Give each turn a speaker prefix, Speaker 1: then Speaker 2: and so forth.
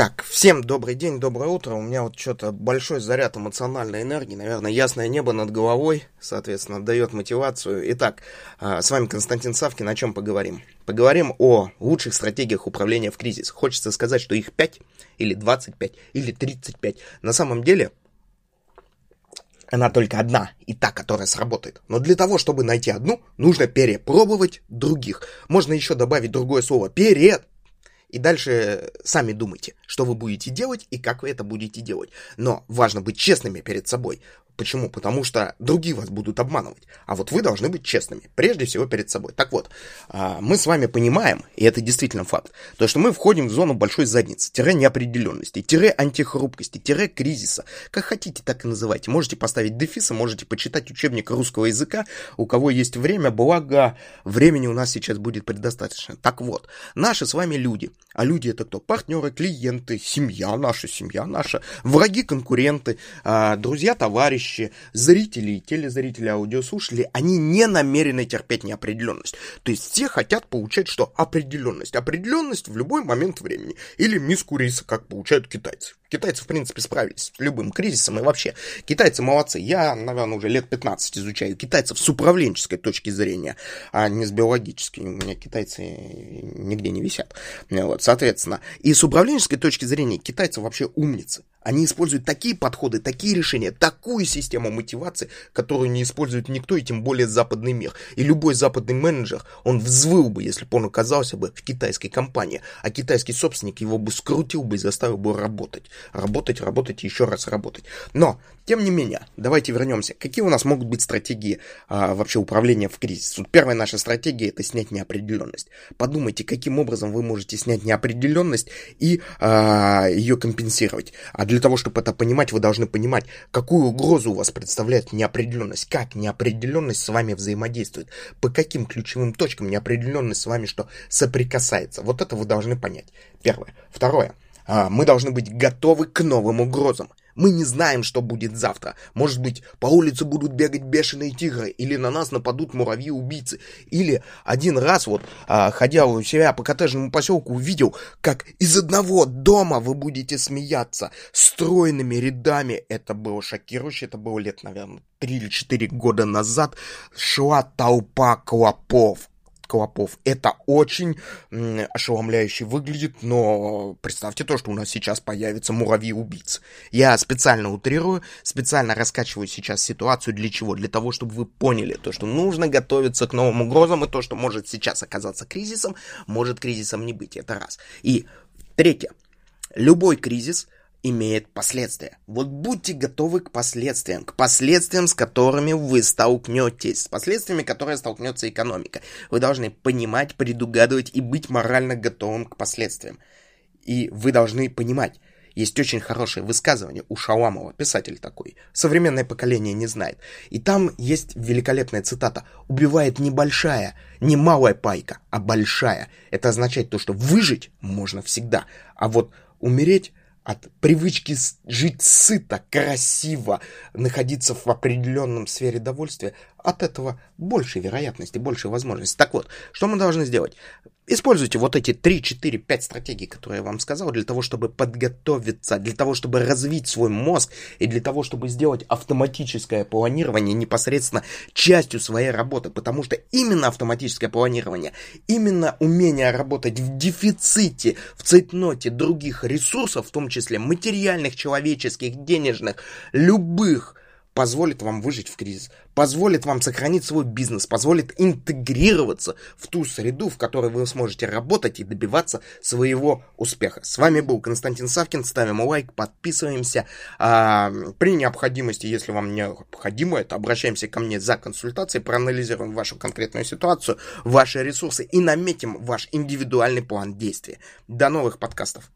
Speaker 1: Так, всем добрый день, доброе утро. У меня вот что-то большой заряд эмоциональной энергии. Наверное, ясное небо над головой, соответственно, дает мотивацию. Итак, а, с вами Константин Савкин. О чем поговорим? Поговорим о лучших стратегиях управления в кризис. Хочется сказать, что их 5 или 25 или 35. На самом деле, она только одна, и та, которая сработает. Но для того, чтобы найти одну, нужно перепробовать других. Можно еще добавить другое слово «перед», и дальше сами думайте, что вы будете делать и как вы это будете делать. Но важно быть честными перед собой. Почему? Потому что другие вас будут обманывать. А вот вы должны быть честными, прежде всего перед собой. Так вот, а, мы с вами понимаем, и это действительно факт, то, что мы входим в зону большой задницы, тире неопределенности, тире антихрупкости, тире кризиса. Как хотите, так и называйте. Можете поставить дефисы, можете почитать учебник русского языка, у кого есть время, благо времени у нас сейчас будет предостаточно. Так вот, наши с вами люди. А люди это кто? Партнеры, клиенты, семья наша, семья наша, враги, конкуренты, а, друзья, товарищи, товарищи, зрители телезрители, аудиослушатели, они не намерены терпеть неопределенность. То есть все хотят получать что? Определенность. Определенность в любой момент времени. Или миску риса, как получают китайцы. Китайцы, в принципе, справились с любым кризисом, и вообще, китайцы молодцы. Я, наверное, уже лет 15 изучаю китайцев с управленческой точки зрения, а не с биологической. У меня китайцы нигде не висят. Вот, соответственно, и с управленческой точки зрения китайцы вообще умницы. Они используют такие подходы, такие решения, такую систему мотивации, которую не использует никто, и тем более западный мир. И любой западный менеджер, он взвыл бы, если бы он оказался бы в китайской компании, а китайский собственник его бы скрутил бы и заставил бы работать. Работать, работать и еще раз работать. Но, тем не менее, давайте вернемся. Какие у нас могут быть стратегии а, вообще управления в кризис? Вот первая наша стратегия это снять неопределенность. Подумайте, каким образом вы можете снять неопределенность и а, ее компенсировать. А для того, чтобы это понимать, вы должны понимать, какую угрозу у вас представляет неопределенность, как неопределенность с вами взаимодействует, по каким ключевым точкам неопределенность с вами что соприкасается. Вот это вы должны понять. Первое. Второе. А, мы должны быть готовы к новым угрозам. Мы не знаем, что будет завтра. Может быть, по улице будут бегать бешеные тигры, или на нас нападут муравьи-убийцы. Или один раз, вот, а, ходя у себя по коттеджному поселку, увидел, как из одного дома вы будете смеяться стройными рядами. Это было шокирующе, это было лет, наверное, три или четыре года назад. Шла толпа клопов клопов. Это очень ошеломляюще выглядит, но представьте то, что у нас сейчас появится муравьи-убийцы. Я специально утрирую, специально раскачиваю сейчас ситуацию для чего? Для того, чтобы вы поняли то, что нужно готовиться к новым угрозам, и то, что может сейчас оказаться кризисом, может кризисом не быть. Это раз. И третье. Любой кризис – имеет последствия. Вот будьте готовы к последствиям, к последствиям, с которыми вы столкнетесь, с последствиями, которые столкнется экономика. Вы должны понимать, предугадывать и быть морально готовым к последствиям. И вы должны понимать, есть очень хорошее высказывание у Шаламова, писатель такой. Современное поколение не знает. И там есть великолепная цитата. «Убивает не большая, не малая пайка, а большая». Это означает то, что выжить можно всегда, а вот умереть от привычки жить сыто, красиво, находиться в определенном сфере довольствия, от этого больше вероятности, больше возможностей. Так вот, что мы должны сделать? Используйте вот эти 3, 4, 5 стратегий, которые я вам сказал, для того, чтобы подготовиться, для того, чтобы развить свой мозг и для того, чтобы сделать автоматическое планирование непосредственно частью своей работы. Потому что именно автоматическое планирование, именно умение работать в дефиците, в цейтноте других ресурсов, в том числе материальных, человеческих, денежных, любых, позволит вам выжить в кризис, позволит вам сохранить свой бизнес, позволит интегрироваться в ту среду, в которой вы сможете работать и добиваться своего успеха. С вами был Константин Савкин. Ставим лайк, подписываемся. А, при необходимости, если вам необходимо это, обращаемся ко мне за консультацией, проанализируем вашу конкретную ситуацию, ваши ресурсы и наметим ваш индивидуальный план действия. До новых подкастов.